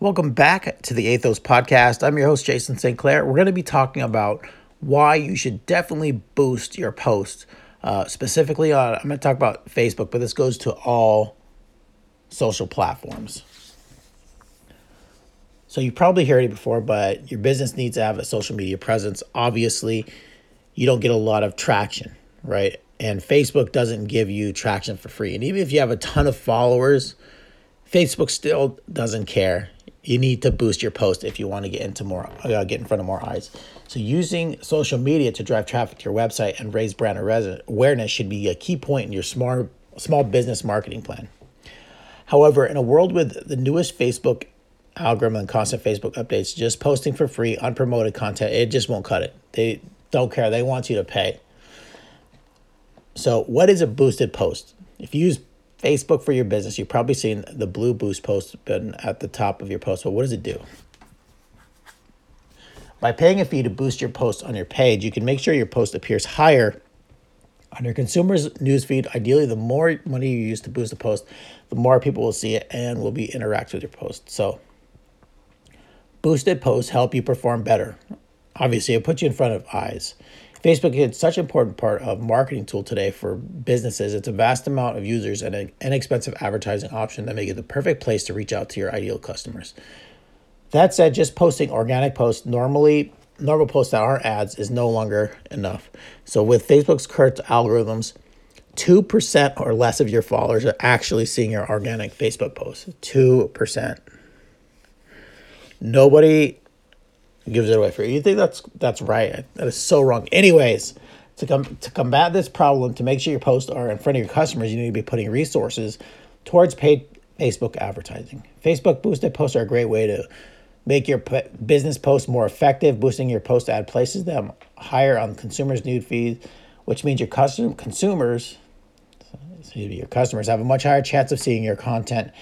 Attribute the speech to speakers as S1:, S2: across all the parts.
S1: Welcome back to the Athos podcast. I'm your host, Jason St. Clair. We're going to be talking about why you should definitely boost your posts. Uh, specifically, on, I'm going to talk about Facebook, but this goes to all social platforms. So, you probably heard it before, but your business needs to have a social media presence. Obviously, you don't get a lot of traction, right? And Facebook doesn't give you traction for free. And even if you have a ton of followers, Facebook still doesn't care. You need to boost your post if you want to get into more, uh, get in front of more eyes. So using social media to drive traffic to your website and raise brand awareness should be a key point in your smart small business marketing plan. However, in a world with the newest Facebook algorithm and constant Facebook updates, just posting for free, unpromoted content, it just won't cut it. They don't care. They want you to pay. So, what is a boosted post? If you use Facebook for your business, you've probably seen the blue boost post button at the top of your post. But what does it do? By paying a fee to boost your post on your page, you can make sure your post appears higher on your consumer's newsfeed. Ideally, the more money you use to boost the post, the more people will see it and will be interact with your post. So, boosted posts help you perform better. Obviously, it puts you in front of eyes. Facebook is such an important part of marketing tool today for businesses. It's a vast amount of users and an inexpensive advertising option that make it the perfect place to reach out to your ideal customers. That said, just posting organic posts normally normal posts that aren't ads is no longer enough. So with Facebook's current algorithms, 2% or less of your followers are actually seeing your organic Facebook posts. 2%. Nobody gives it away for you. You think that's that's right? That is so wrong. Anyways, to come to combat this problem, to make sure your posts are in front of your customers, you need to be putting resources towards paid Facebook advertising. Facebook boosted posts are a great way to make your business posts more effective, boosting your post ad places them higher on consumers' news feeds, which means your custom consumers, your customers have a much higher chance of seeing your content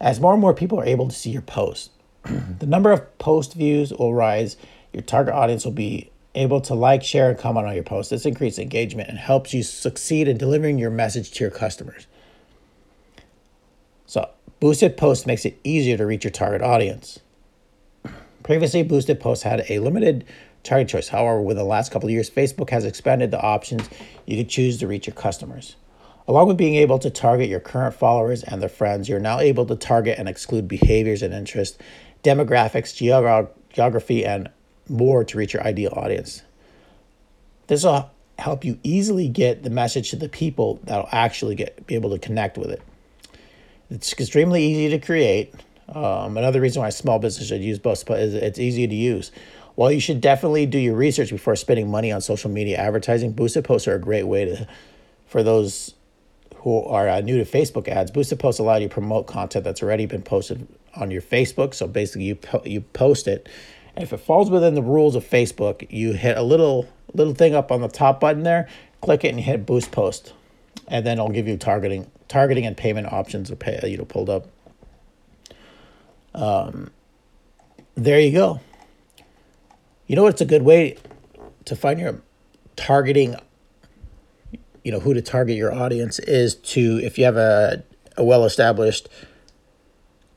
S1: as more and more people are able to see your posts. the number of post views will rise. Your target audience will be able to like, share, and comment on your post. This increases engagement and helps you succeed in delivering your message to your customers. So, boosted post makes it easier to reach your target audience. Previously, boosted posts had a limited target choice. However, within the last couple of years, Facebook has expanded the options you can choose to reach your customers. Along with being able to target your current followers and their friends, you're now able to target and exclude behaviors and interests demographics, geog- geography, and more to reach your ideal audience. This will help you easily get the message to the people that'll actually get be able to connect with it. It's extremely easy to create. Um, another reason why small business should use both is it's easy to use. While you should definitely do your research before spending money on social media advertising, boosted posts are a great way to for those who are uh, new to Facebook ads. Boosted posts allow you to promote content that's already been posted on your Facebook. So basically, you po- you post it, and if it falls within the rules of Facebook, you hit a little little thing up on the top button there, click it, and hit Boost Post, and then it'll give you targeting targeting and payment options are pay, you know pulled up. Um, there you go. You know what's a good way to find your targeting you know who to target your audience is to if you have a, a well established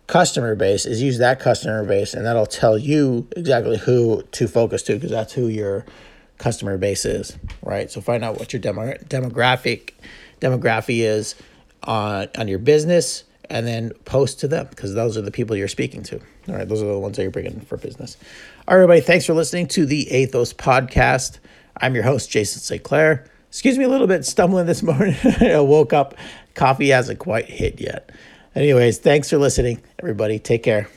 S1: customer base is use that customer base and that'll tell you exactly who to focus to because that's who your customer base is right? So find out what your demo, demographic demography is on on your business and then post to them because those are the people you're speaking to. All right those are the ones that you're bringing for business. All right everybody thanks for listening to the athos podcast. I'm your host jason st clair excuse me a little bit stumbling this morning i woke up coffee hasn't quite hit yet Anyways, thanks for listening, everybody. Take care.